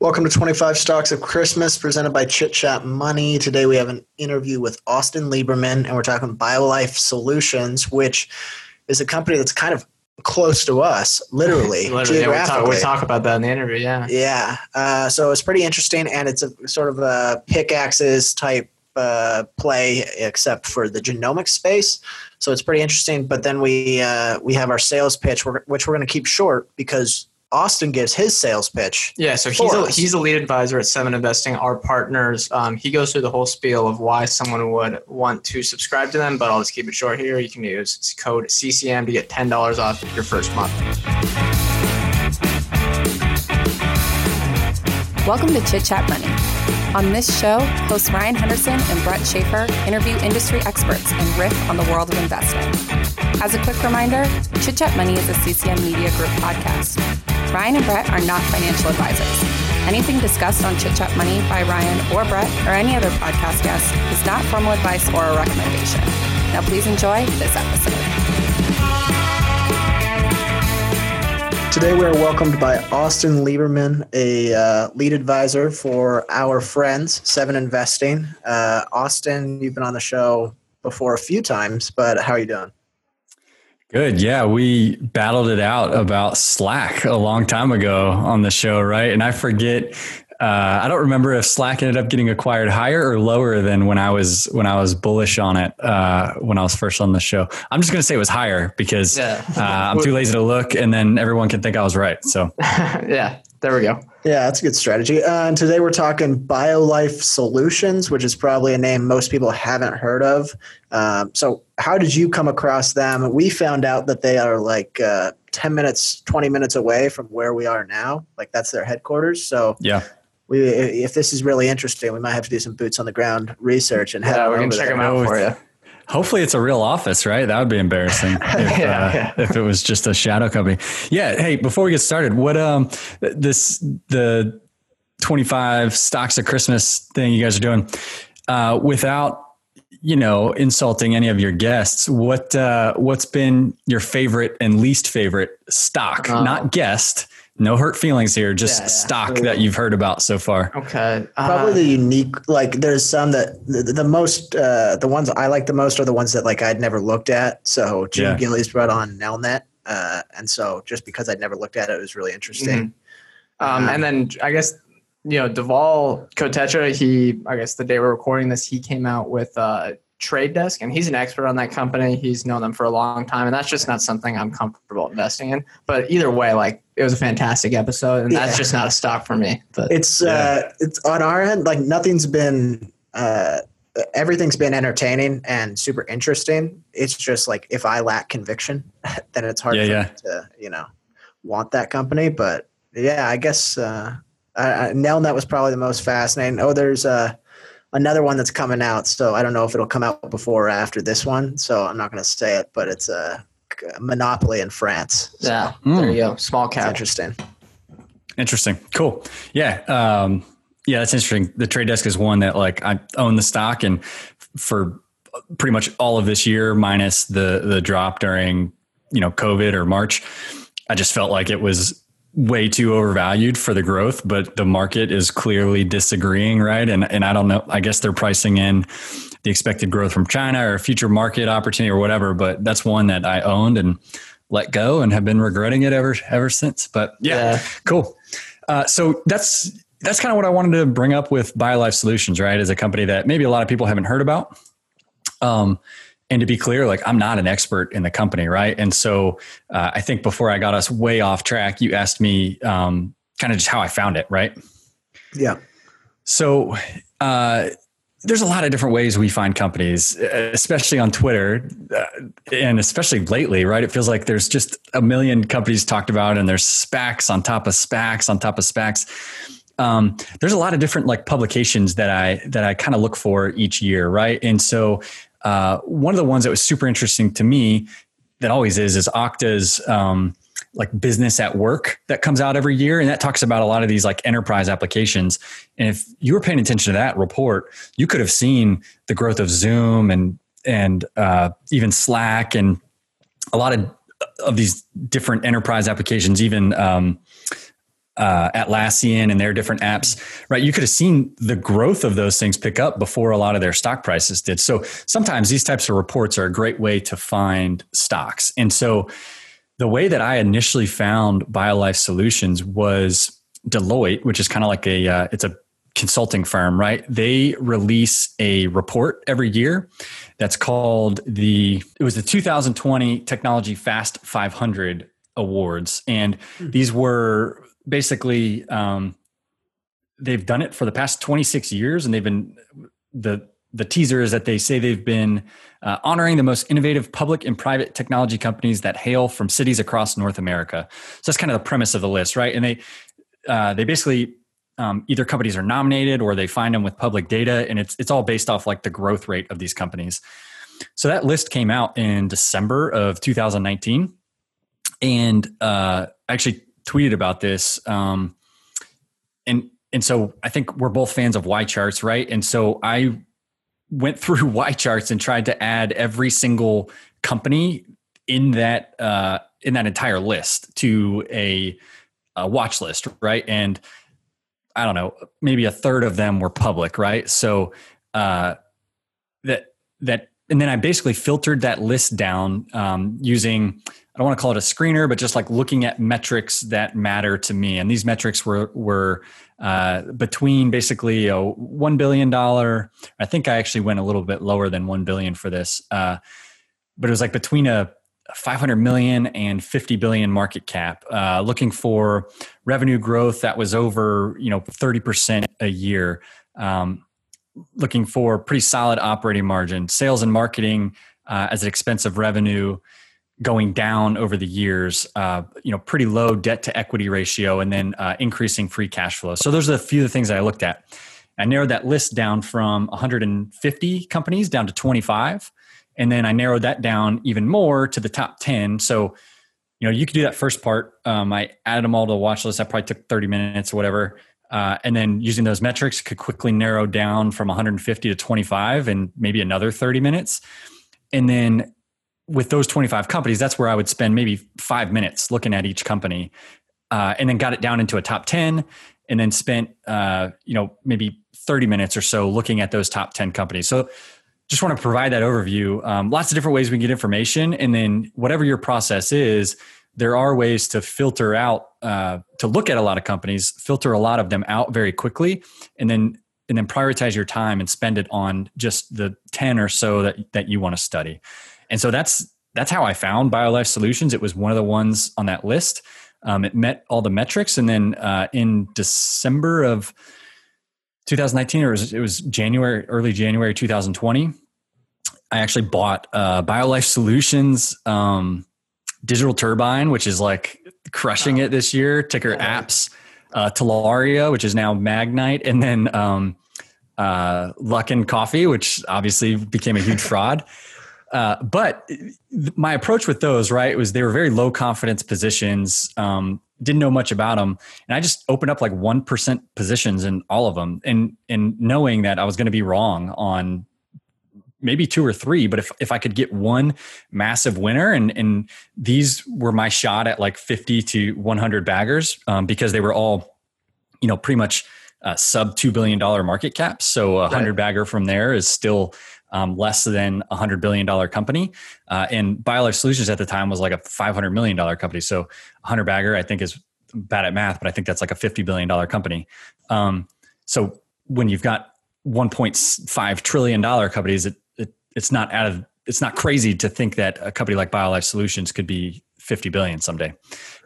Welcome to 25 Stocks of Christmas, presented by Chit Chat Money. Today we have an interview with Austin Lieberman, and we're talking BioLife Solutions, which is a company that's kind of close to us, literally. Literally, yeah, we, talk, we talk about that in the interview, yeah. Yeah. Uh, so it's pretty interesting, and it's a sort of a pickaxes type uh, play, except for the genomic space. So it's pretty interesting. But then we uh, we have our sales pitch, which we're going to keep short because Austin gives his sales pitch. Yeah, so he's a, he's a lead advisor at Seven Investing, our partners. Um, he goes through the whole spiel of why someone would want to subscribe to them, but I'll just keep it short here. You can use code CCM to get $10 off your first month. Welcome to Chit Chat Money. On this show, hosts Ryan Henderson and Brett Schaefer interview industry experts and riff on the world of investing. As a quick reminder, Chit Chat Money is a CCM Media Group podcast. Ryan and Brett are not financial advisors. Anything discussed on Chit Chat Money by Ryan or Brett or any other podcast guest is not formal advice or a recommendation. Now, please enjoy this episode. Today, we are welcomed by Austin Lieberman, a uh, lead advisor for our friends, Seven Investing. Uh, Austin, you've been on the show before a few times, but how are you doing? Good. Yeah, we battled it out about Slack a long time ago on the show, right? And I forget uh, I don't remember if Slack ended up getting acquired higher or lower than when I was when I was bullish on it uh, when I was first on the show. I'm just going to say it was higher because yeah. uh, I'm too lazy to look, and then everyone can think I was right. So yeah, there we go. Yeah, that's a good strategy. Uh, and today we're talking BioLife Solutions, which is probably a name most people haven't heard of. Um, so, how did you come across them? We found out that they are like uh, 10 minutes, 20 minutes away from where we are now. Like, that's their headquarters. So, yeah. We, if this is really interesting, we might have to do some boots on the ground research and yeah, we're gonna check them out for you. Hopefully, it's a real office, right? That would be embarrassing if, yeah, uh, yeah. if it was just a shadow company. Yeah. Hey, before we get started, what um this the twenty five stocks of Christmas thing you guys are doing uh, without you know insulting any of your guests what uh, what's been your favorite and least favorite stock uh, not guest no hurt feelings here just yeah, yeah. stock that you've heard about so far okay uh, probably the unique like there's some that the, the most uh, the ones i like the most are the ones that like i'd never looked at so jim yeah. gillies brought on nelnet uh, and so just because i'd never looked at it it was really interesting mm-hmm. um, and then i guess you know Dhaval Kotecha, he I guess the day we're recording this, he came out with uh, Trade Desk, and he's an expert on that company. He's known them for a long time, and that's just not something I'm comfortable investing in. But either way, like it was a fantastic episode, and yeah. that's just not a stock for me. But it's yeah. uh, it's on our end, like nothing's been. Uh, everything's been entertaining and super interesting. It's just like if I lack conviction, then it's hard yeah, yeah. to you know want that company. But yeah, I guess uh, uh, Nelnet was probably the most fascinating. Oh, there's uh, another one that's coming out. So I don't know if it'll come out before or after this one. So I'm not going to say it, but it's a monopoly in France. So yeah, mm. there you go. Small cap. interesting. Interesting. Cool. Yeah. Um, yeah, that's interesting. The trade desk is one that like I own the stock and for pretty much all of this year minus the the drop during you know COVID or March, I just felt like it was way too overvalued for the growth, but the market is clearly disagreeing, right? And and I don't know. I guess they're pricing in the expected growth from China or future market opportunity or whatever. But that's one that I owned and let go and have been regretting it ever ever since. But yeah, yeah. cool. Uh, so that's that's kind of what I wanted to bring up with BioLife Solutions, right? As a company that maybe a lot of people haven't heard about. Um, and to be clear, like I'm not an expert in the company, right? And so uh, I think before I got us way off track, you asked me um, kind of just how I found it, right? Yeah. So uh, there's a lot of different ways we find companies, especially on Twitter, uh, and especially lately, right? It feels like there's just a million companies talked about, and there's SPACs on top of SPACs on top of SPACs. Um, there's a lot of different like publications that I that I kind of look for each year, right? And so uh, one of the ones that was super interesting to me that always is is Okta's um, like business at work that comes out every year. And that talks about a lot of these like enterprise applications. And if you were paying attention to that report you could have seen the growth of zoom and and uh, even slack and a lot of of these different enterprise applications even um, uh, Atlassian and their different apps, right? You could have seen the growth of those things pick up before a lot of their stock prices did. So sometimes these types of reports are a great way to find stocks. And so the way that I initially found BioLife Solutions was Deloitte, which is kind of like a uh, it's a consulting firm, right? They release a report every year that's called the it was the 2020 Technology Fast 500 awards and hmm. these were basically um, they've done it for the past 26 years and they've been the the teaser is that they say they've been uh, honoring the most innovative public and private technology companies that hail from cities across North America. So that's kind of the premise of the list, right? And they uh, they basically um, either companies are nominated or they find them with public data, and it's it's all based off like the growth rate of these companies. So that list came out in December of 2019, and uh, actually tweeted about this. Um, and and so I think we're both fans of Y charts, right? And so I went through Y charts and tried to add every single company in that uh, in that entire list to a, a watch list, right? And I don't know, maybe a third of them were public, right? So uh, that that and then I basically filtered that list down um, using I don't want to call it a screener, but just like looking at metrics that matter to me. And these metrics were were uh, between basically a one billion dollar. I think I actually went a little bit lower than one billion for this, uh, but it was like between a 500 million and 50 billion market cap. Uh, looking for revenue growth that was over you know 30 percent a year. Um, looking for pretty solid operating margin, sales and marketing uh, as an expense of revenue going down over the years, uh, you know, pretty low debt to equity ratio, and then uh, increasing free cash flow. So those are a few of the things I looked at. I narrowed that list down from 150 companies down to 25, and then I narrowed that down even more to the top 10. So, you know, you could do that first part. Um, I added them all to the watch list. That probably took 30 minutes or whatever. Uh, and then using those metrics could quickly narrow down from 150 to 25 and maybe another 30 minutes. And then with those 25 companies, that's where I would spend maybe five minutes looking at each company, uh, and then got it down into a top 10, and then spent uh, you know maybe 30 minutes or so looking at those top 10 companies. So just want to provide that overview. Um, lots of different ways we can get information, and then whatever your process is, there are ways to filter out uh, to look at a lot of companies, filter a lot of them out very quickly, and then and then prioritize your time and spend it on just the 10 or so that that you want to study. And so that's that's how I found BioLife Solutions. It was one of the ones on that list. Um, it met all the metrics, and then uh, in December of 2019, or it was, it was January, early January 2020, I actually bought uh, BioLife Solutions um, Digital Turbine, which is like crushing it this year. Ticker apps, uh, Telaria, which is now Magnite, and then um, uh, Luckin Coffee, which obviously became a huge fraud. Uh, but my approach with those, right, was they were very low confidence positions. Um, didn't know much about them, and I just opened up like one percent positions in all of them, and and knowing that I was going to be wrong on maybe two or three, but if if I could get one massive winner, and and these were my shot at like fifty to one hundred baggers, um, because they were all, you know, pretty much. Uh, sub two billion dollar market caps. So a hundred right. bagger from there is still um, less than a hundred billion dollar company. Uh, and BioLife Solutions at the time was like a five hundred million dollar company. So Hundred bagger, I think, is bad at math, but I think that's like a fifty billion dollar company. Um, so when you've got one point five trillion dollar companies, it, it, it's not out of it's not crazy to think that a company like BioLife Solutions could be fifty billion someday.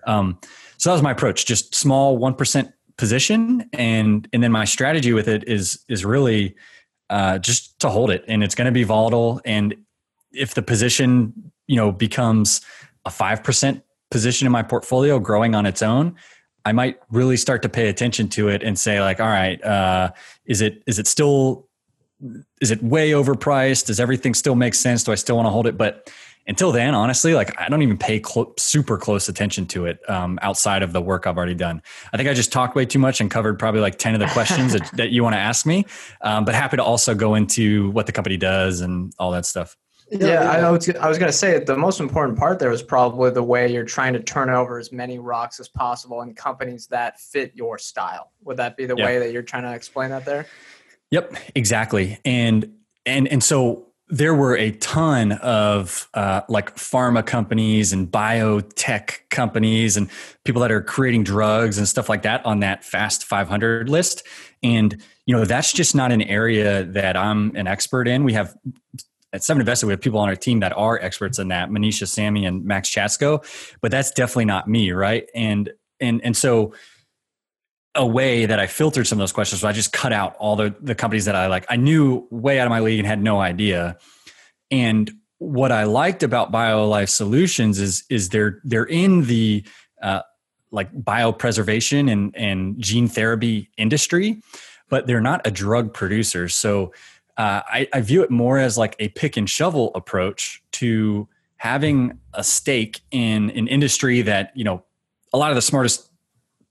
Um, so that was my approach: just small one percent position, and and then my strategy with it is is really uh, just to hold it. And it's going to be volatile. And if the position, you know, becomes a 5% position in my portfolio growing on its own, I might really start to pay attention to it and say like, all right, uh, is it, is it still, is it way overpriced? Does everything still make sense? Do I still want to hold it? But until then, honestly, like I don't even pay clo- super close attention to it um, outside of the work I've already done. I think I just talked way too much and covered probably like 10 of the questions that, that, you want to ask me, um, but happy to also go into what the company does and all that stuff. Yeah, I was, I was going to say the most important part there is probably the way you're trying to turn over as many rocks as possible in companies that fit your style. Would that be the Yeah. way that you're trying to explain that there? Yep, exactly. And and and so there were a ton of uh, like pharma companies and biotech companies and people that are creating drugs and stuff like that on that Fast 500 list. And you know that's just not an area that I'm an expert in. We have at Seven Invested, we have people on our team that are experts in that, Manisha Sammy and Max Chatsko, but that's definitely not me, right? And and and so a way that I filtered some of those questions. So I just cut out all the the companies that I like. I knew way out of my league and had no idea. And what I liked about BioLife Solutions is is they're they're in the uh, like biopreservation and and gene therapy industry, but they're not a drug producer. So uh, I, I view it more as like a pick and shovel approach to having a stake in an industry that you know a lot of the smartest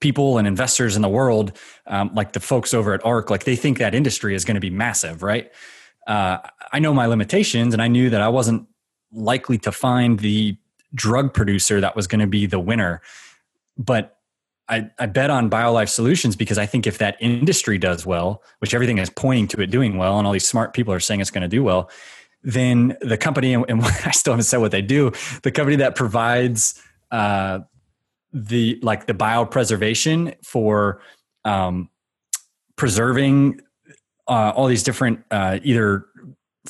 people and investors in the world, um, like the folks over at ARK, like they think that industry is going to be massive, right? Uh, I know my limitations, and I knew that I wasn't likely to find the drug producer that was going to be the winner. But I, I bet on BioLife Solutions because I think if that industry does well, which everything is pointing to it doing well, and all these smart people are saying it's going to do well, then the company, and I still haven't said what they do, the company that provides uh, the like the biopreservation for um, preserving uh, all these different uh, either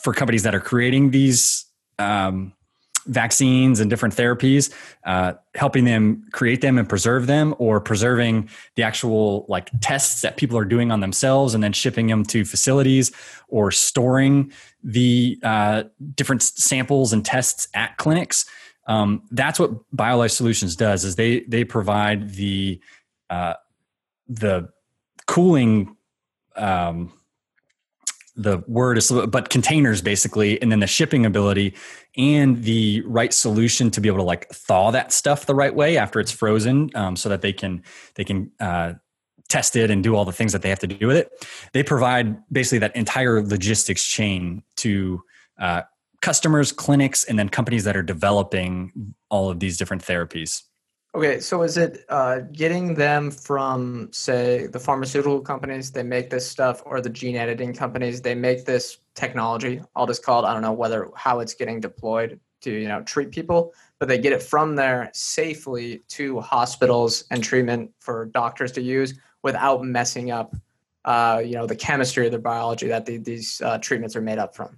for companies that are creating these um, vaccines and different therapies, uh, helping them create them and preserve them, or preserving the actual like tests that people are doing on themselves and then shipping them to facilities, or storing the uh, different samples and tests at clinics. Um, that's what BioLife Solutions does. Is they they provide the uh, the cooling. Um, the word is but containers basically and then the shipping ability and the right solution to be able to like thaw that stuff the right way after it's frozen um, so that they can they can uh, test it and do all the things that they have to do with it they provide basically that entire logistics chain to uh, customers clinics and then companies that are developing all of these different therapies Okay, so is it uh, getting them from, say, the pharmaceutical companies, they make this stuff, or the gene editing companies, they make this technology? I'll just call it, I don't know whether how it's getting deployed to, you know, treat people, but they get it from there safely to hospitals and treatment for doctors to use without messing up, uh, you know, the chemistry or the biology that the, these uh, treatments are made up from.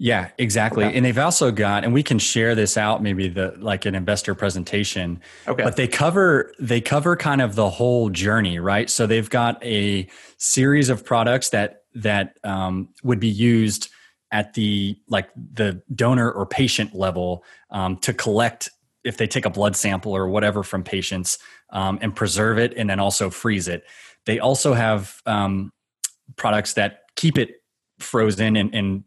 Yeah, exactly. Okay. And they've also got, and we can share this out maybe the like an investor presentation. Okay. But they cover they cover kind of the whole journey, right? So they've got a series of products that that um, would be used at the like the donor or patient level um, to collect if they take a blood sample or whatever from patients um, and preserve it and then also freeze it. They also have um, products that keep it frozen and, and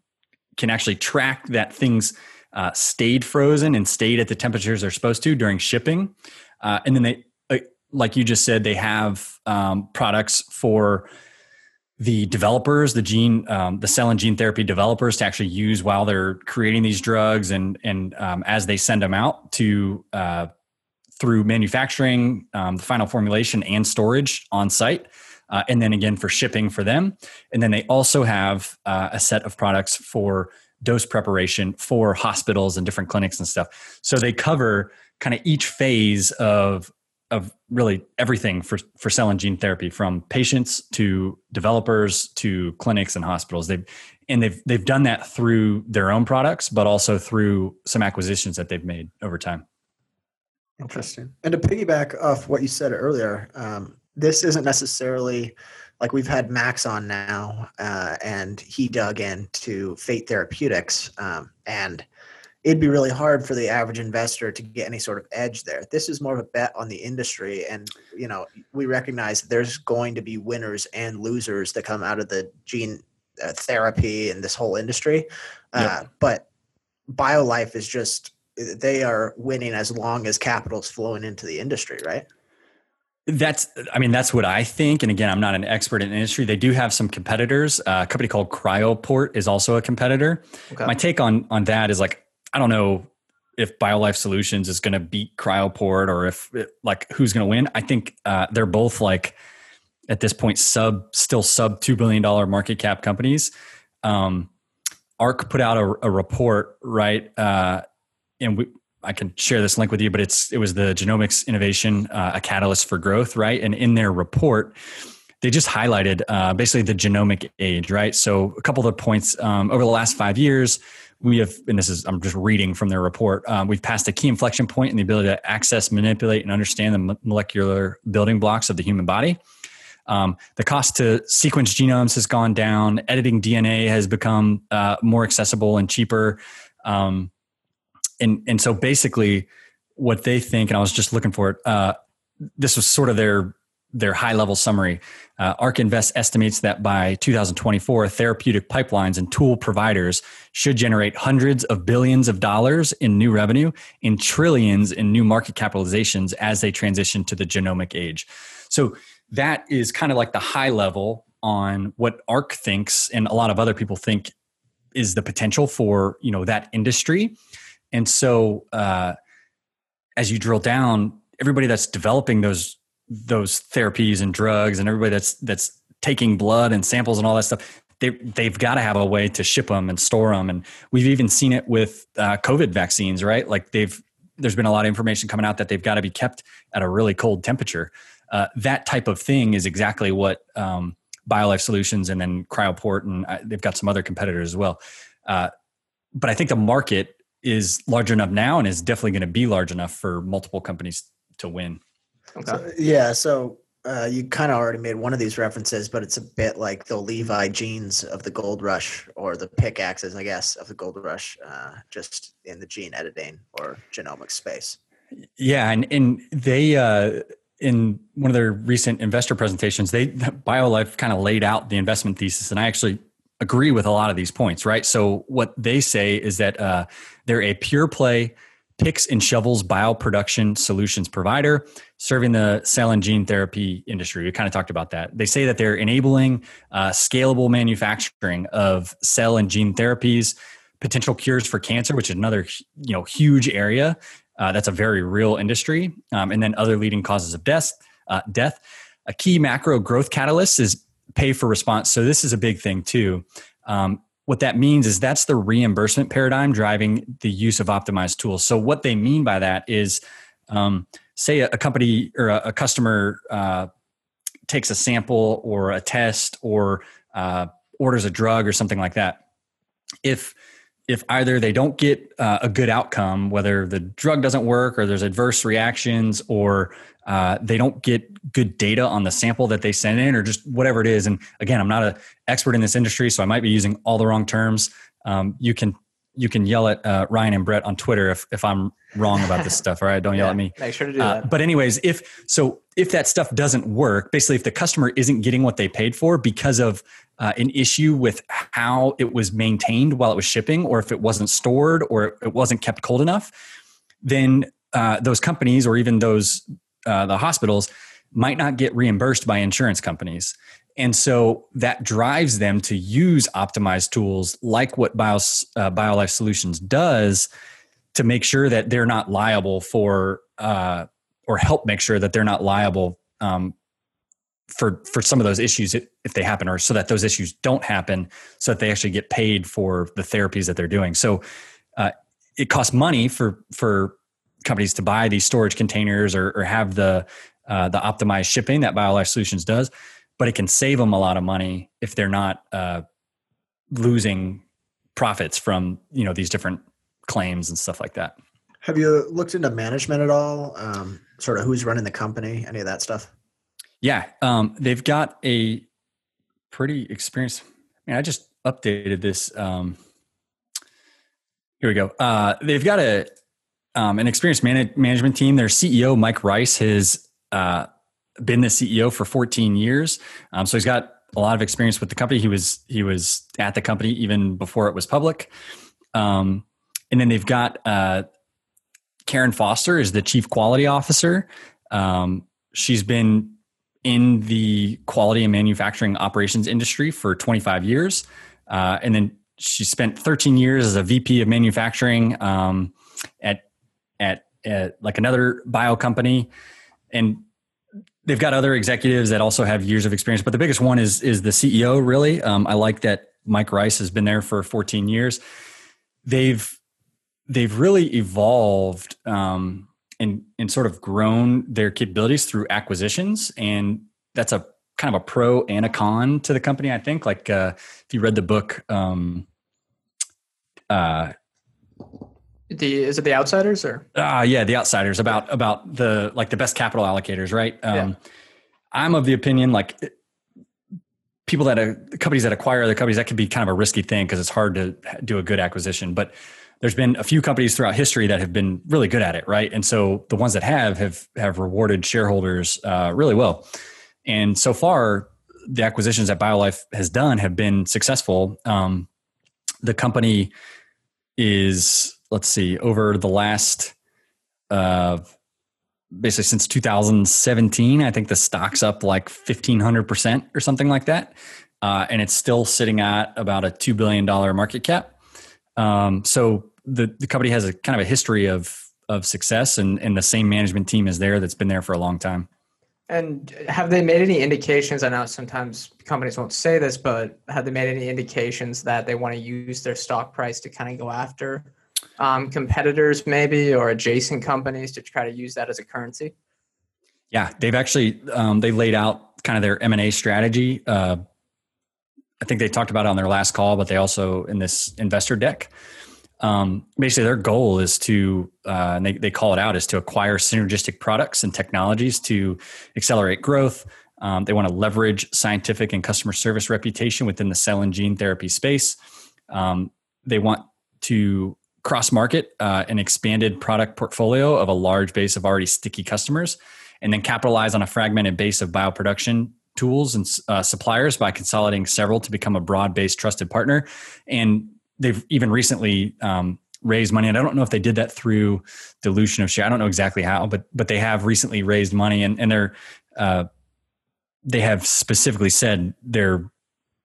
can actually track that things uh, stayed frozen and stayed at the temperatures they're supposed to during shipping. Uh, and then they, uh, like you just said, they have um, products for the developers, the gene, um, the cell and gene therapy developers to actually use while they're creating these drugs and and um, as they send them out to uh, through manufacturing, um, the final formulation and storage on site. Uh, and then again for shipping for them. And then they also have uh, a set of products for dose preparation for hospitals and different clinics and stuff. So they cover kind of each phase of of really everything for for cell and gene therapy, from patients to developers to clinics and hospitals. They've and they've they've done that through their own products, but also through some acquisitions that they've made over time. Interesting. And to piggyback off what you said earlier, um, this isn't necessarily like we've had Max on now, uh, and he dug into Fate Therapeutics, um, and it'd be really hard for the average investor to get any sort of edge there. This is more of a bet on the industry, and you know we recognize there's going to be winners and losers that come out of the gene uh, therapy and this whole industry, uh, but BioLife is just they are winning as long as capital's flowing into the industry, right? That's, I mean, that's what I think. And again, I'm not an expert in the industry. They do have some competitors. Uh, a company called Cryoport is also a competitor. Okay. My take on on that is like, I don't know if BioLife Solutions is going to beat Cryoport or if it, like who's going to win. I think uh, they're both like at this point sub still sub two billion dollar market cap companies. Um, ARK put out a, a report, right? Uh, and we, I can share this link with you, but it's it was the Genomics Innovation uh, a catalyst for growth, right? And in their report, they just highlighted uh, basically the genomic age, right? So a couple of the points um, over the last five years, we have, and this is I'm just reading from their report. Um, we've passed a key inflection point in the ability to access, manipulate, and understand the molecular building blocks of the human body. Um, the cost to sequence genomes has gone down. Editing DNA has become uh, more accessible and cheaper. Um, and and so basically, what they think, and I was just looking for it. Uh, this was sort of their their high level summary. Uh, ARK Invest estimates that by 2024, therapeutic pipelines and tool providers should generate hundreds of billions of dollars in new revenue and trillions in new market capitalizations as they transition to the genomic age. So that is kind of like the high level on what ARK thinks and a lot of other people think is the potential for you know that industry. And so uh, as you drill down, everybody that's developing those those therapies and drugs and everybody that's that's taking blood and samples and all that stuff they they've got to have a way to ship them and store them and we've even seen it with uh, covid vaccines right? Like they've there's been a lot of information coming out that they've got to be kept at a really cold temperature. Uh, that type of thing is exactly what um, BioLife Solutions and then Cryoport and uh, they've got some other competitors as well. Uh, but I think the market is large enough now and is definitely going to be large enough for multiple companies to win. Okay. So, yeah. So uh, you kind of already made one of these references, but it's a bit like the Levi jeans of the gold rush or the pickaxes, I guess, of the gold rush, uh, just in the gene editing or genomic space. Yeah. And, and they, uh, in one of their recent investor presentations, they BioLife kind of laid out the investment thesis, and I actually agree with a lot of these points. Right. So what they say is that uh, they're a pure play picks and shovels bioproduction solutions provider serving the cell and gene therapy industry. We kind of talked about that. They say that they're enabling uh, scalable manufacturing of cell and gene therapies, potential cures for cancer, which is another you know huge area. Uh, that's a very real industry. Um, and then other leading causes of death. Uh, death. A key macro growth catalyst is pay for response. So this is a big thing too. Um, what that means is that's the reimbursement paradigm driving the use of optimized tools. So what they mean by that is, um, say a, a, company or a, a customer uh, takes a sample or a test or uh, orders a drug or something like that. If if either they don't get uh, a good outcome, whether the drug doesn't work or there's adverse reactions or uh, they don't get good data on the sample that they send in or just whatever it is. And again, I'm not an expert in this industry, so I might be using all the wrong terms. Um, you can you can yell at uh, Ryan and Brett on Twitter if, if I'm wrong about this stuff. All right, don't yell yeah, at me. Make sure to do uh, that. But anyways, if so, if that stuff doesn't work, basically, if the customer isn't getting what they paid for because of uh, an issue with how it was maintained while it was shipping, or if it wasn't stored, or it wasn't kept cold enough, then uh, those companies or even those uh, the hospitals might not get reimbursed by insurance companies. And so that drives them to use optimized tools like what Bio, uh, BioLife Solutions does to make sure that they're not liable for, uh, or help make sure that they're not liable um, for for some of those issues if they happen, or so that those issues don't happen, so that they actually get paid for the therapies that they're doing. So uh, it costs money for for companies to buy these storage containers or, or have the uh, the optimized shipping that BioLife Solutions does, but it can save them a lot of money if they're not uh, losing profits from you know these different claims and stuff like that. Have you looked into management at all? Um, sort of who's running the company, any of that stuff? Yeah, um, they've got a pretty experienced. I mean, I just updated this. Um, here we go. Uh, they've got a um, an experienced man- management team. Their CEO Mike Rice has uh, been the CEO for 14 years, um, so he's got a lot of experience with the company. He was he was at the company even before it was public. Um, and then they've got uh, Karen Foster is the chief quality officer. Um, she's been in the quality and manufacturing operations industry for 25 years. Uh, and then she spent 13 years as a VP of manufacturing um, at, at, at like another bio company. And they've got other executives that also have years of experience, but the biggest one is, is the CEO really. Um, I like that Mike Rice has been there for 14 years. They've, they've really evolved um, and and sort of grown their capabilities through acquisitions and that's a kind of a pro and a con to the company i think like uh, if you read the book um uh the is it the outsiders or uh yeah the outsiders about about the like the best capital allocators right um yeah. i'm of the opinion like people that are companies that acquire other companies that could be kind of a risky thing because it's hard to do a good acquisition but there's been a few companies throughout history that have been really good at it, right? And so the ones that have have have rewarded shareholders uh, really well. And so far, the acquisitions that BioLife has done have been successful. Um, the company is, let's see, over the last, uh, basically since 2017, I think the stock's up like 1500% or something like that. Uh, and it's still sitting at about a $2 billion market cap. Um, so the, the company has a kind of a history of of success and, and the same management team is there that's been there for a long time. And have they made any indications? I know sometimes companies won't say this, but have they made any indications that they want to use their stock price to kind of go after um, competitors, maybe, or adjacent companies to try to use that as a currency? Yeah, they've actually um, they laid out kind of their M and A strategy. Uh, I think they talked about it on their last call, but they also in this investor deck um, basically their goal is to uh, and they, they call it out is to acquire synergistic products and technologies to accelerate growth um, they want to leverage scientific and customer service reputation within the cell and gene therapy space um, they want to cross market uh, an expanded product portfolio of a large base of already sticky customers and then capitalize on a fragmented base of bioproduction tools and uh, suppliers by consolidating several to become a broad-based trusted partner and they've even recently um, raised money, and I don't know if they did that through dilution of share. I don't know exactly how, but but they have recently raised money, and and they're uh, they have specifically said they're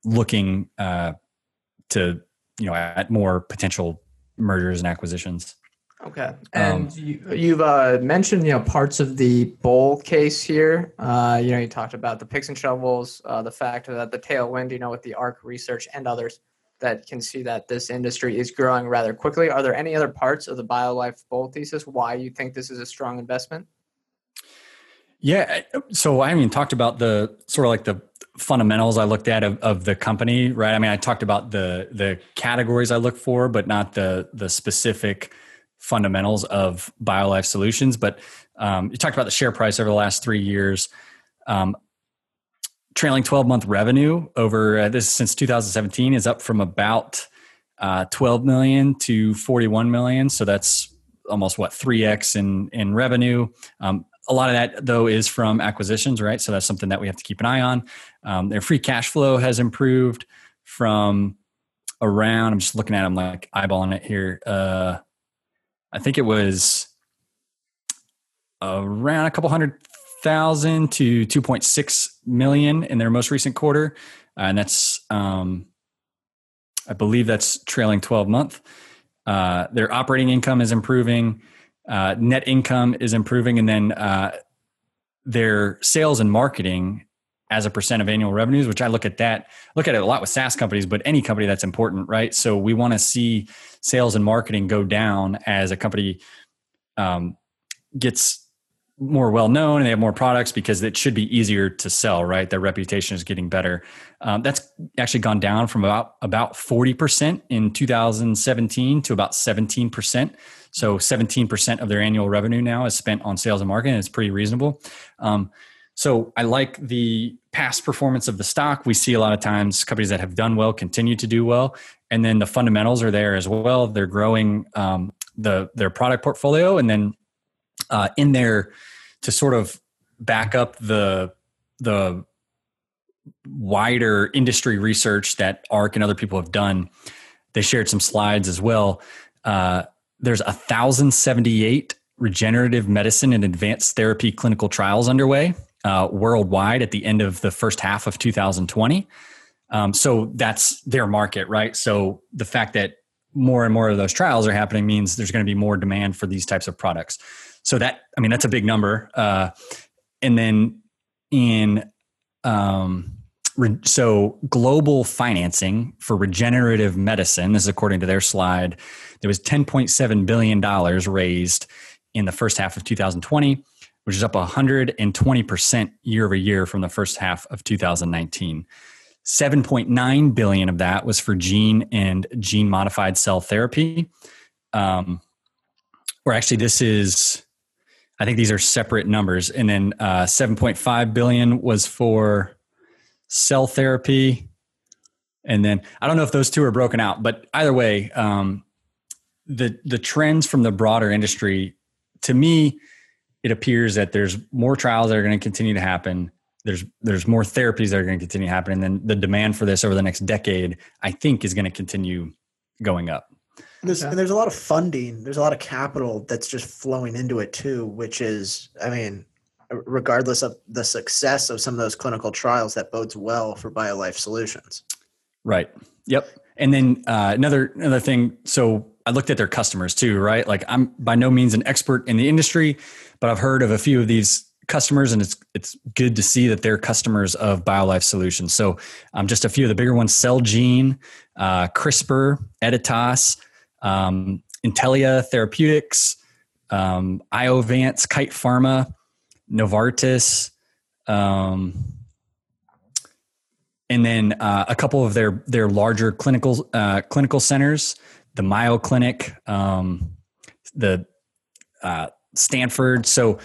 looking uh, to you know at more potential mergers and acquisitions. Okay, and um, you, have uh, mentioned you know parts of the bull case here. Uh, you know, you talked about the picks and shovels, uh, the fact that the tailwind, you know, with the ARK research and others that can see that this industry is growing rather quickly. Are there any other parts of the BioLife bull thesis why you think this is a strong investment? Yeah, so I mean, talked about the sort of like the fundamentals I looked at of, of the company, right? I mean, I talked about the the categories I look for, but not the the specific fundamentals of BioLife Solutions. But um, you talked about the share price over the last three years. Um, trailing 12 month revenue over uh, this since 2017 is up from about uh, 12 million to 41 million. So that's almost what 3x in in revenue. Um, a lot of that though is from acquisitions, right? So that's something that we have to keep an eye on. Um, their free cash flow has improved from around. I'm just looking at them like eyeballing it here. Uh, I think it was around a couple hundred thousand to 2.6 million in their most recent quarter, uh, and that's um, I believe that's trailing 12 month. Uh, their operating income is improving, uh, net income is improving, and then uh, their sales and marketing as a percent of annual revenues, which I look at that, look at it a lot with SaaS companies, but any company that's important, right? So we want to see sales and marketing go down as a company um, gets more well known and they have more products because it should be easier to sell right? Their reputation is getting better. Um, that's actually gone down from about about 40% in 2017 to about 17% so 17% of their annual revenue now is spent on sales and marketing. It's pretty reasonable. Um, so i like the past performance of the stock. We see a lot of times companies that have done well continue to do well. And then the fundamentals are there as well. They're growing um, the their product portfolio and then uh, in there to sort of back up the the wider industry research that ARK and other people have done. They shared some slides as well. Uh, there's a thousand seventy eight regenerative medicine and advanced therapy clinical trials underway uh, worldwide at the end of the first half of 2020. Um, so that's their market, right? So the fact that more and more of those trials are happening means there's going to be more demand for these types of products. So that, I mean, that's a big number. Uh, and then in, um, re- so global financing for regenerative medicine, this is according to their slide, there was $10.7 billion raised in the first half of 2020, which is up 120% year over year from the first half of 2019. 7.9 billion of that was for gene and gene modified cell therapy. Um, or actually, this is, I think these are separate numbers. And then uh, 7.5 billion was for cell therapy. And then I don't know if those two are broken out, but either way, um, the the trends from the broader industry, to me, it appears that there's more trials that are going to continue to happen. There's there's more therapies that are going to continue to happen, and then the demand for this over the next decade, I think, is going to continue going up. And there's, and there's a lot of funding. There's a lot of capital that's just flowing into it too, which is, I mean, regardless of the success of some of those clinical trials, that bodes well for BioLife Solutions. Right. Yep. And then uh, another another thing. So I looked at their customers too, right? Like I'm by no means an expert in the industry, but I've heard of a few of these customers and it's it's good to see that they're customers of BioLife Solutions. So um, just a few of the bigger ones, Celgene, uh, CRISPR, Editas, um, Intellia Therapeutics, um, Iovance, Kite Pharma, Novartis, um, and then uh, a couple of their their larger clinical uh, clinical centers the Mayo Clinic, um, the uh, Stanford. So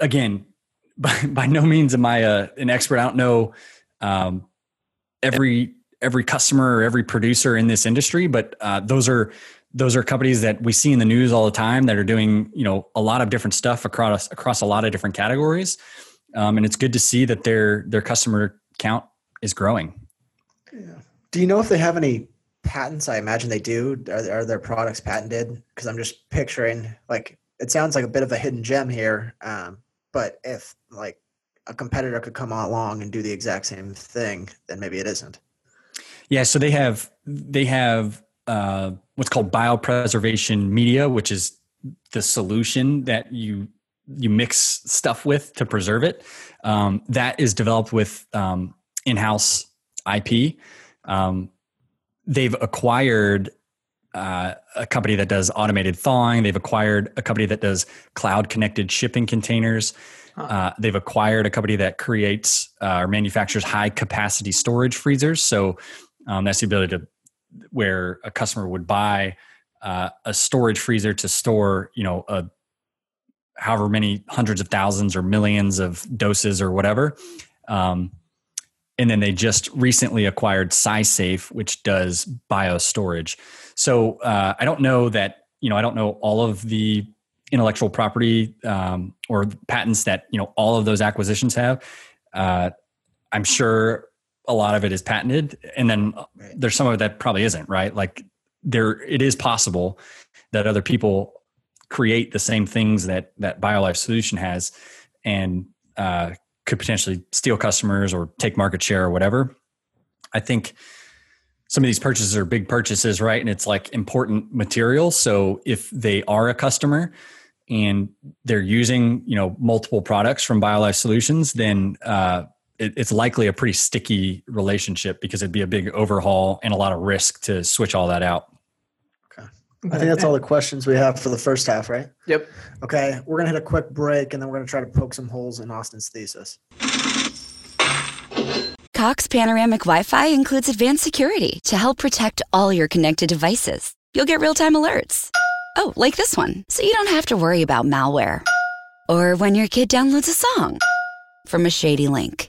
again, by, by no means am I a, an expert. I don't know um, every every customer or every producer in this industry, but uh, those are those are companies that we see in the news all the time that are doing you know a lot of different stuff across across a lot of different categories, um, and it's good to see that their their customer count is growing. Yeah. Do you know if they have any patents? I imagine they do. Are, are their products patented? Because I'm just picturing like it sounds like a bit of a hidden gem here. Um, but if like a competitor could come along and do the exact same thing, then maybe it isn't. Yeah. So they have they have uh, what's called biopreservation media, which is the solution that you you mix stuff with to preserve it. Um, that is developed with um, in-house IP. Um, they've acquired uh, a company that does automated thawing. They've acquired a company that does cloud connected shipping containers. Uh, they've acquired a company that creates uh, or manufactures high capacity storage freezers. So um, that's the ability to where a customer would buy uh, a storage freezer to store, you know, a however many hundreds of thousands or millions of doses or whatever. Um, and then they just recently acquired SciSafe, which does bio storage. So uh, I don't know that you know I don't know all of the intellectual property um, or patents that you know all of those acquisitions have. Uh, I'm sure a lot of it is patented, and then there's some of it that probably isn't. Right? Like there, it is possible that other people create the same things that that BioLife Solution has, and uh, could potentially steal customers or take market share or whatever. I think some of these purchases are big purchases, right? And it's like important material. So if they are a customer and they're using, you know, multiple products from BioLife Solutions, then uh, it, it's likely a pretty sticky relationship because it'd be a big overhaul and a lot of risk to switch all that out. Okay. I think that's all the questions we have for the first half, right? Yep. Okay, we're gonna hit a quick break and then we're gonna try to poke some holes in Austin's thesis. Cox Panoramic Wi Fi includes advanced security to help protect all your connected devices. You'll get real time alerts. Oh, like this one, so you don't have to worry about malware. Or when your kid downloads a song from a shady link.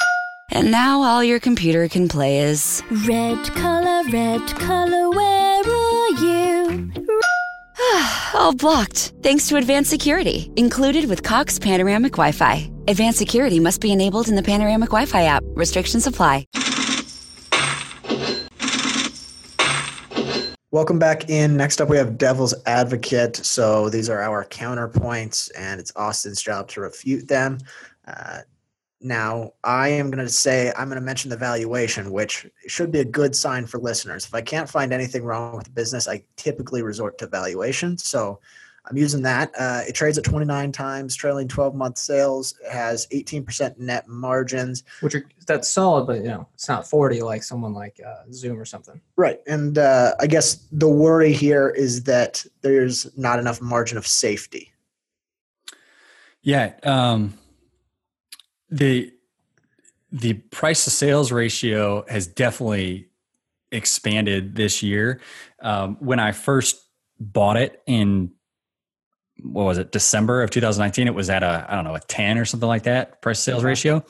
And now all your computer can play is Red color, red color, where are you? all blocked thanks to advanced security included with Cox Panoramic Wi Fi. Advanced security must be enabled in the Panoramic Wi Fi app. Restrictions apply. Welcome back in. Next up, we have Devil's Advocate. So these are our counterpoints, and it's Austin's job to refute them. Uh, now, I am going to say I'm going to mention the valuation, which should be a good sign for listeners. If I can't find anything wrong with the business, I typically resort to valuation. So I'm using that. Uh, it trades at 29 times trailing 12 month sales, it has 18% net margins. Which are that's solid, but you know it's not 40 like someone like uh, Zoom or something. Right. And uh, I guess the worry here is that there's not enough margin of safety. Yeah. Um, the the price to sales ratio has definitely expanded this year. Um, when I first bought it in what was it December of 2019, it was at a I don't know a 10 or something like that price to sales ratio.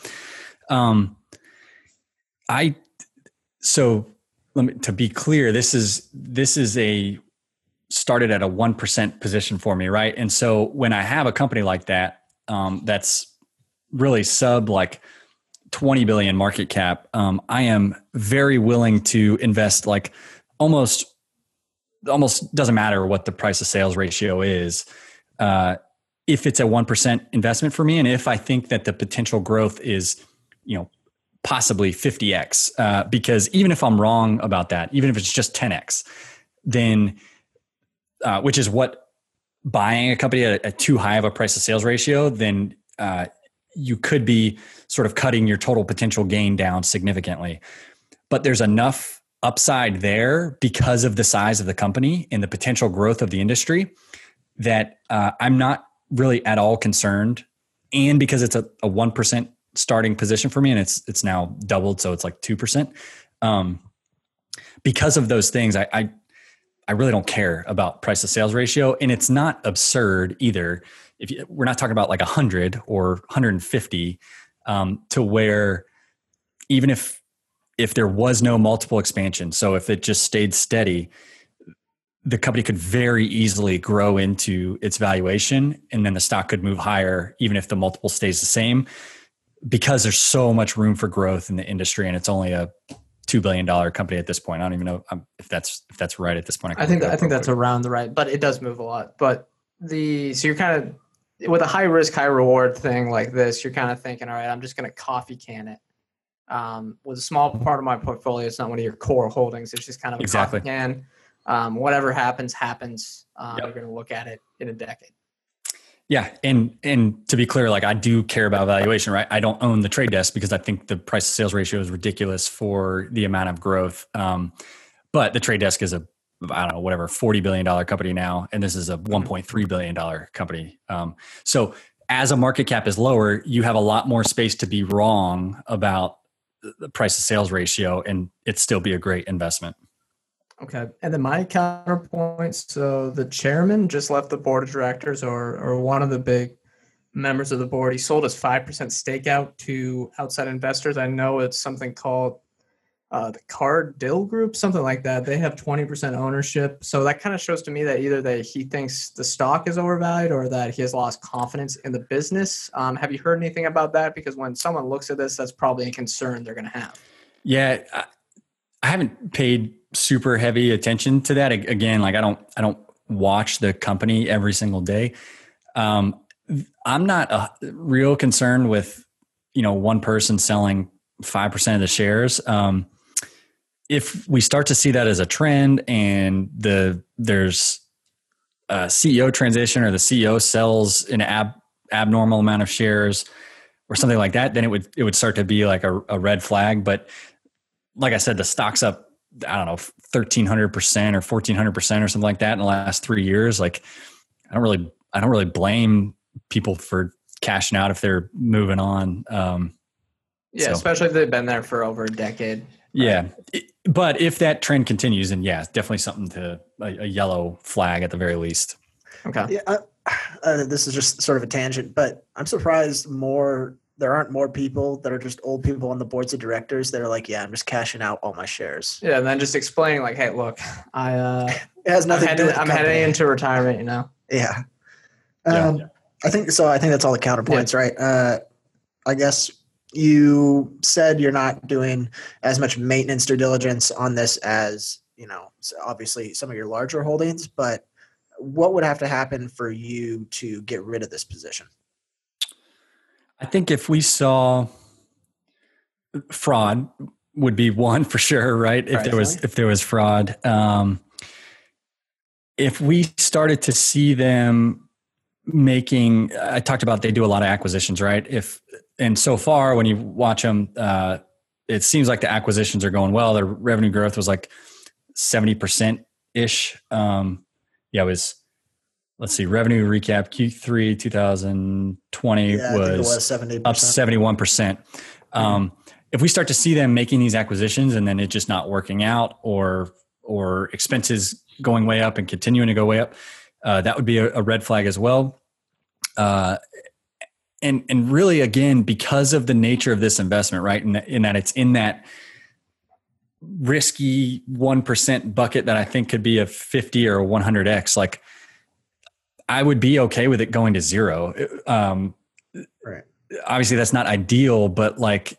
Um, I so let me to be clear, this is this is a started at a one percent position for me, right? And so when I have a company like that, um, that's really sub like 20 billion market cap, um, I am very willing to invest like almost almost doesn't matter what the price to sales ratio is. Uh, if it's a 1% investment for me, and if I think that the potential growth is, you know, possibly 50x, uh, because even if I'm wrong about that, even if it's just 10x, then, uh, which is what buying a company at, at, too high of a price to sales ratio, then uh, you could be sort of cutting your total potential gain down significantly. But there's enough upside there because of the size of the company and the potential growth of the industry that uh, I'm not really at all concerned. And because it's a, a 1% starting position for me and it's, it's now doubled. So it's like 2%. Um, because of those things, I, I, I really don't care about price to sales ratio. And it's not absurd either. If you, we're not talking about like 100 or 150 um, to where even if if there was no multiple expansion so if it just stayed steady the company could very easily grow into its valuation and then the stock could move higher even if the multiple stays the same because there's so much room for growth in the industry and it's only a two billion dollar company at this point. I don't even know um, if that's if that's right at this point. I, I think that, I think that's around the right, but it does move a lot. But the so you're kind of with a high risk high reward thing like this, you're kind of thinking, all right, I'm just going to coffee can it. Um, with a small part of my portfolio, it's not one of your core holdings. It's just kind of a exactly. coffee can um, whatever happens, happens. Um, yep. You're going to look at it in a decade. Yeah, and and to be clear, like I do care about valuation, right? I don't own the trade desk because I think the price to sales ratio is ridiculous for the amount of growth. Um, but the trade desk is a I don't know whatever forty billion dollar company now, and this is a point three billion dollar company. Um, so as a market cap is lower, you have a lot more space to be wrong about the price to sales ratio, and it still be a great investment. Okay. And then my counterpoint so the chairman just left the board of directors or, or one of the big members of the board. He sold his 5% stake out to outside investors. I know it's something called uh, the Cardil Group, something like that. They have 20% ownership. So that kind of shows to me that either that he thinks the stock is overvalued or that he has lost confidence in the business. Um, have you heard anything about that? Because when someone looks at this, that's probably a concern they're going to have. Yeah. I haven't paid super heavy attention to that. Again, like I don't I don't watch the company every single day. Um, I'm not a real concerned with you know one person selling five percent of the shares. Um, if we start to see that as a trend and the there's a CEO transition or the CEO sells an ab, abnormal amount of shares or something like that, then it would it would start to be like a, a red flag. But like I said, the stock's up I don't know, 1300% or 1400% or something like that in the last three years. Like, I don't really, I don't really blame people for cashing out if they're moving on. Um, yeah, so. especially if they've been there for over a decade. Right? Yeah. But if that trend continues, and yeah, definitely something to a, a yellow flag at the very least. Okay. Yeah. Uh, uh, this is just sort of a tangent, but I'm surprised more there aren't more people that are just old people on the boards of directors that are like, yeah, I'm just cashing out all my shares. Yeah, and then just explaining like, hey, look, I uh, it has nothing I'm to do with. I'm heading into retirement, you know. Yeah. Um, yeah. I think so. I think that's all the counterpoints, yeah. right? Uh, I guess you said you're not doing as much maintenance due diligence on this as you know, obviously some of your larger holdings, but what would have to happen for you to get rid of this position? I think if we saw fraud would be one for sure, right? If there was if there was fraud, um, if we started to see them making, I talked about they do a lot of acquisitions, right? If and so far when you watch them, uh, it seems like the acquisitions are going well. Their revenue growth was like seventy percent ish. Um, yeah, it was. Let's see, revenue recap Q3 2020 Yeah, I think it was was 70%. up 71%. Um, if we start to see them making these acquisitions and then it just not working out or or expenses going way up and continuing to go way up, uh, that would be a, a red flag as well. Uh, and and really again because of the nature of this investment, right? In, that- in that it's in that risky 1% bucket that I think could be a 50 or a 100x like I would be okay with it going to zero. Um, Right. obviously that's not ideal, but like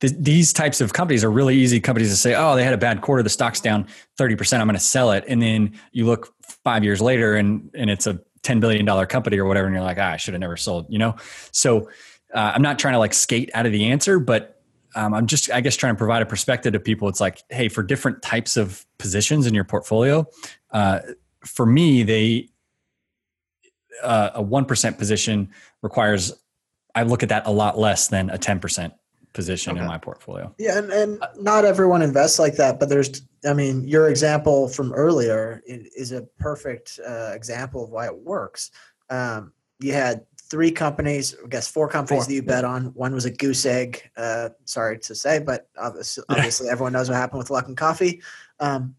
th- these types of companies are really easy companies to say, oh, they had a bad quarter, the stock's down 30%, I'm going to sell it. And then you look five years later and, and it's a $10 billion company or whatever. And you're like, ah, I should have never sold, you know? So uh, I'm not trying to like skate out of the answer, but um, I'm just, I guess, trying to provide a perspective to people. It's like, hey, for different types of positions in your portfolio, uh, for me, they, uh, a 1% position requires I look at that a lot less than a 10% position in my portfolio. Yeah, and, and not everyone invests like that, but there's, I mean, your example from earlier is a perfect uh, example of why it works. Um, you had three companies, I guess four companies Four, that you bet on. One was a goose egg. Uh, sorry to say, but obviously, obviously everyone knows what happened with Luckin Coffee. Um,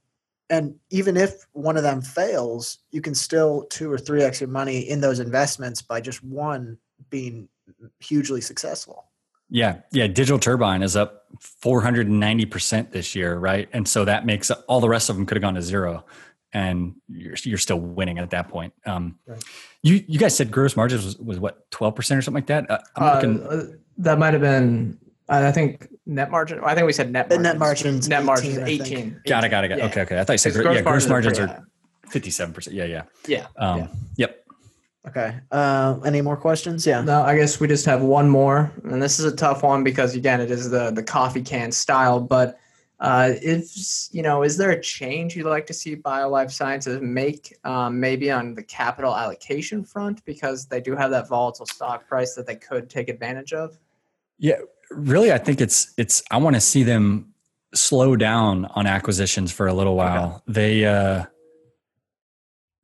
and even if one of them fails, you can still two or three x your money in those investments by just one being hugely successful. Yeah. Yeah. Digital Turbine is up 490% this year, right? And so that makes all the rest of them could have gone to zero and you're, you're still winning at that point. Um, Right. you, you guys said gross margins was, was what, 12% or something like that? Uh, I'm Uh, looking, uh, that might have been. I I think net margin. I think we said net margins. net margins, Net 18, margins. I think. Eighteen. got it, got it, got it. Yeah. Okay. Okay. I thought you said, Because gro- yeah, gross margins pretty are high. 57%. Yeah. Yeah. Yeah. Um, yeah. Yep. Okay. Uh, any more questions? Yeah. No, I guess we just have one more, and this is a tough one because again, it is the the coffee can style. But uh, if you know, is there a change you'd like to see BioLife Sciences make, um, maybe on the capital allocation front, because they do have that volatile stock price that they could take advantage of? Yeah, really, I think it's it's. I want to see them slow down on acquisitions for a little while. They uh,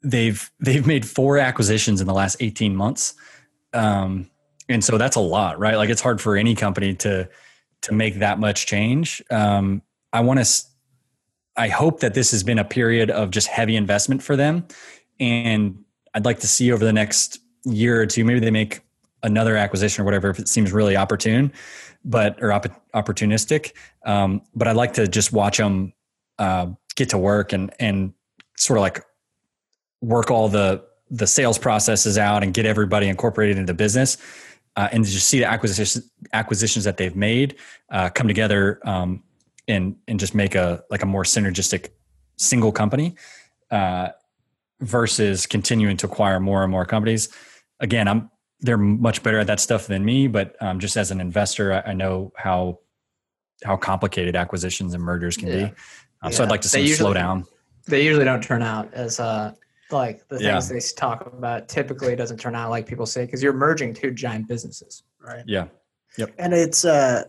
they've they've made four acquisitions in the last eighteen months, um, and so that's a lot, right? Like it's hard for any company to to make that much change. Um, I want to. I hope that this has been a period of just heavy investment for them, and I'd like to see over the next year or two, maybe they make another acquisition or whatever if it seems really opportune, but or opp- opportunistic. Um, but I'd like to just watch them uh, get to work and and sort of like work all the the sales processes out and get everybody incorporated into the business. Uh, and just see the acquisitions acquisitions that they've made uh, come together um, and and just make a like a more synergistic single company uh, versus continuing to acquire more and more companies. Again, I'm they're much better at that stuff than me, but um, just as an investor, I, I know how how complicated acquisitions and mergers can Yeah. be. Um, So I'd like to They see slow down. They usually don't turn out as uh, like the Yeah. things they talk about. Typically, doesn't turn out like people say because you're merging two giant businesses. Right. Yeah, Yep. And it's uh,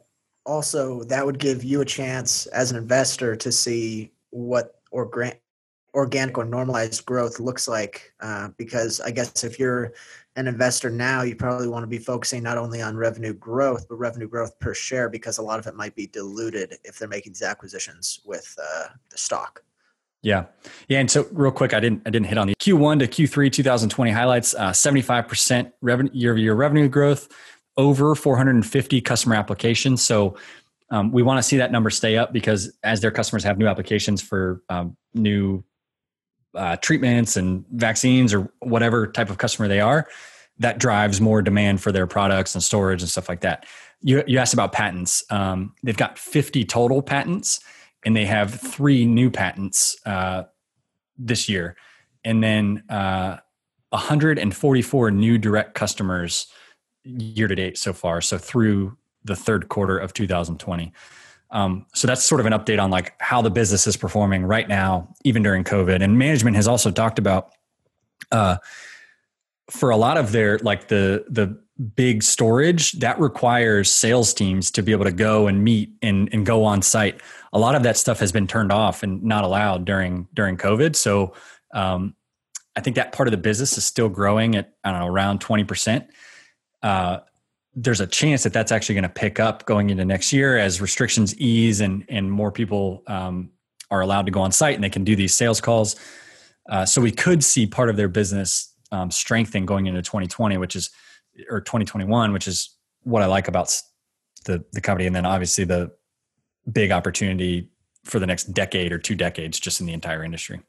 also that would give you a chance as an investor to see what organ- organic or normalized growth looks like. Uh, because I guess if you're an investor now, you probably want to be focusing not only on revenue growth, but revenue growth per share because a lot of it might be diluted if they're making these acquisitions with uh, the stock. Yeah, yeah. And so, real quick, I didn't I didn't hit on the Q1 to Q3 2020 highlights. Seventy five percent revenue year over year revenue growth, over 450 customer applications. So um, we want to see that number stay up because as their customers have new applications for um, new uh, treatments and vaccines or whatever type of customer they are, that drives more demand for their products and storage and stuff like that. You, you asked about patents. Um, they've got 50 total patents and they have three new patents uh, this year, and then uh, 144 new direct customers year to date so far. So through the third quarter of 2020. Um, so that's sort of an update on like how the business is performing right now, even during COVID. And management has also talked about uh, for a lot of their like the the big storage that requires sales teams to be able to go and meet and, and go on site a lot of that stuff has been turned off and not allowed during during covid. So um, i think that part of the business is still growing at i don't know around 20% uh, there's a chance that that's actually going to pick up going into next year as restrictions ease and and more people um, are allowed to go on site and they can do these sales calls. Uh, so we could see part of their business um, strengthen going into 2020 which is or 2021, which is what I like about the the company, and then obviously the big opportunity for the next decade or two decades, just in the entire industry.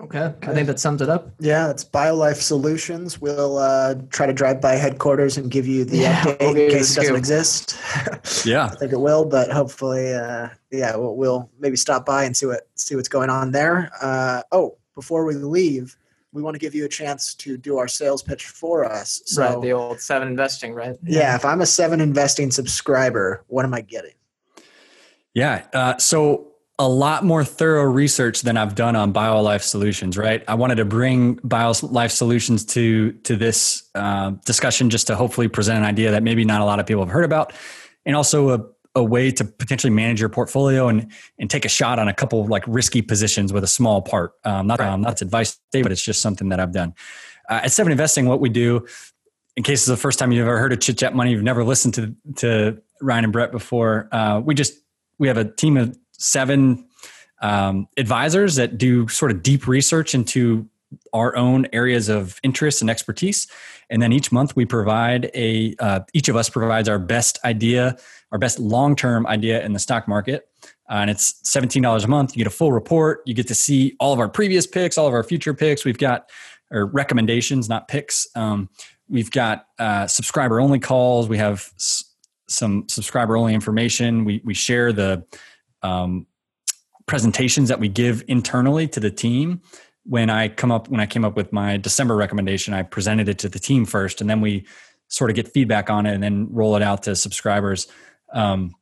Okay. okay. I think that sums it up. Yeah, it's BioLife Solutions. We'll uh, try to drive by headquarters and give you the yeah, update we'll in case it doesn't exist. yeah, I think it will, but hopefully, uh, yeah, we'll, we'll, maybe stop by and see what see what's going on there. Uh, oh, before we leave, we want to give you a chance to do our sales pitch for us. So, right, the old seven investing, right? Yeah, if I'm a seven investing subscriber, what am I getting? Yeah, uh, so a lot more thorough research than I've done on BioLife Solutions. Right, I wanted to bring BioLife Solutions to to this uh, discussion just to hopefully present an idea that maybe not a lot of people have heard about, and also a a way to potentially manage your portfolio and and take a shot on a couple like risky positions with a small part. Um, not right. um, that's advice, but it's just something that I've done. Uh, at Seven Investing, what we do, in case it's the first time you've ever heard of Chit Chat Money, you've never listened to to Ryan and Brett before. Uh, we just we have a team of seven um, advisors that do sort of deep research into our own areas of interest and expertise. And then each month we provide a uh, each of us provides our best idea our best long-term idea in the stock market. Uh, and it's $17 a month. You get a full report. You get to see all of our previous picks all of our future picks. We've got or recommendations not picks. Um, we've got uh, subscriber only calls. We have s- some subscriber only information we, we share the um, presentations that we give internally to the team when I come up when I came up with my December recommendation, I presented it to the team first, and then we sort of get feedback on it and then roll it out to subscribers. Um,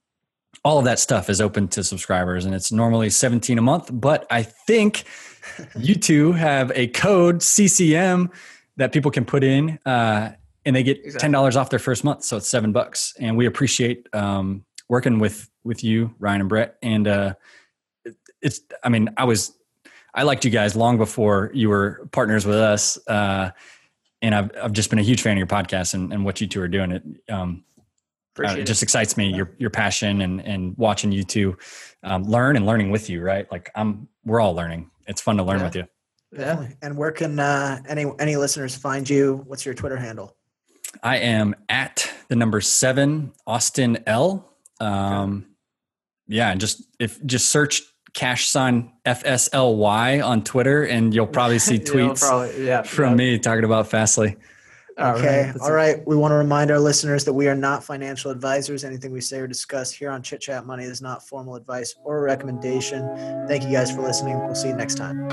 all of that stuff is open to subscribers, and it's normally 17 a month. But I think you two have a code CCM that people can put in, uh, and they get exactly. ten dollars off their first month, so it's seven bucks. And we appreciate um, working with with you, Ryan and Brett. And uh, it's, I mean, I was I liked you guys long before you were partners with us. Uh, and I've, I've just been a huge fan of your podcast and, and what you two are doing. It, um, uh, it just excites me, your, your passion and, and watching you two um, learn and learning with you, right? Like I'm, we're all learning. It's fun to learn yeah. with you. Yeah. And where can uh, any, any listeners find you? What's your Twitter handle? I am at the number seven Austin L. Um, yeah. And just, if just search cash sign FSLY on Twitter, and you'll probably see tweets probably, yeah, from yeah. me talking about Fastly. Okay. All right. We want to remind our listeners that we are not financial advisors. Anything we say or discuss here on Chit Chat Money is not formal advice or recommendation. Thank you guys for listening. We'll see you next time.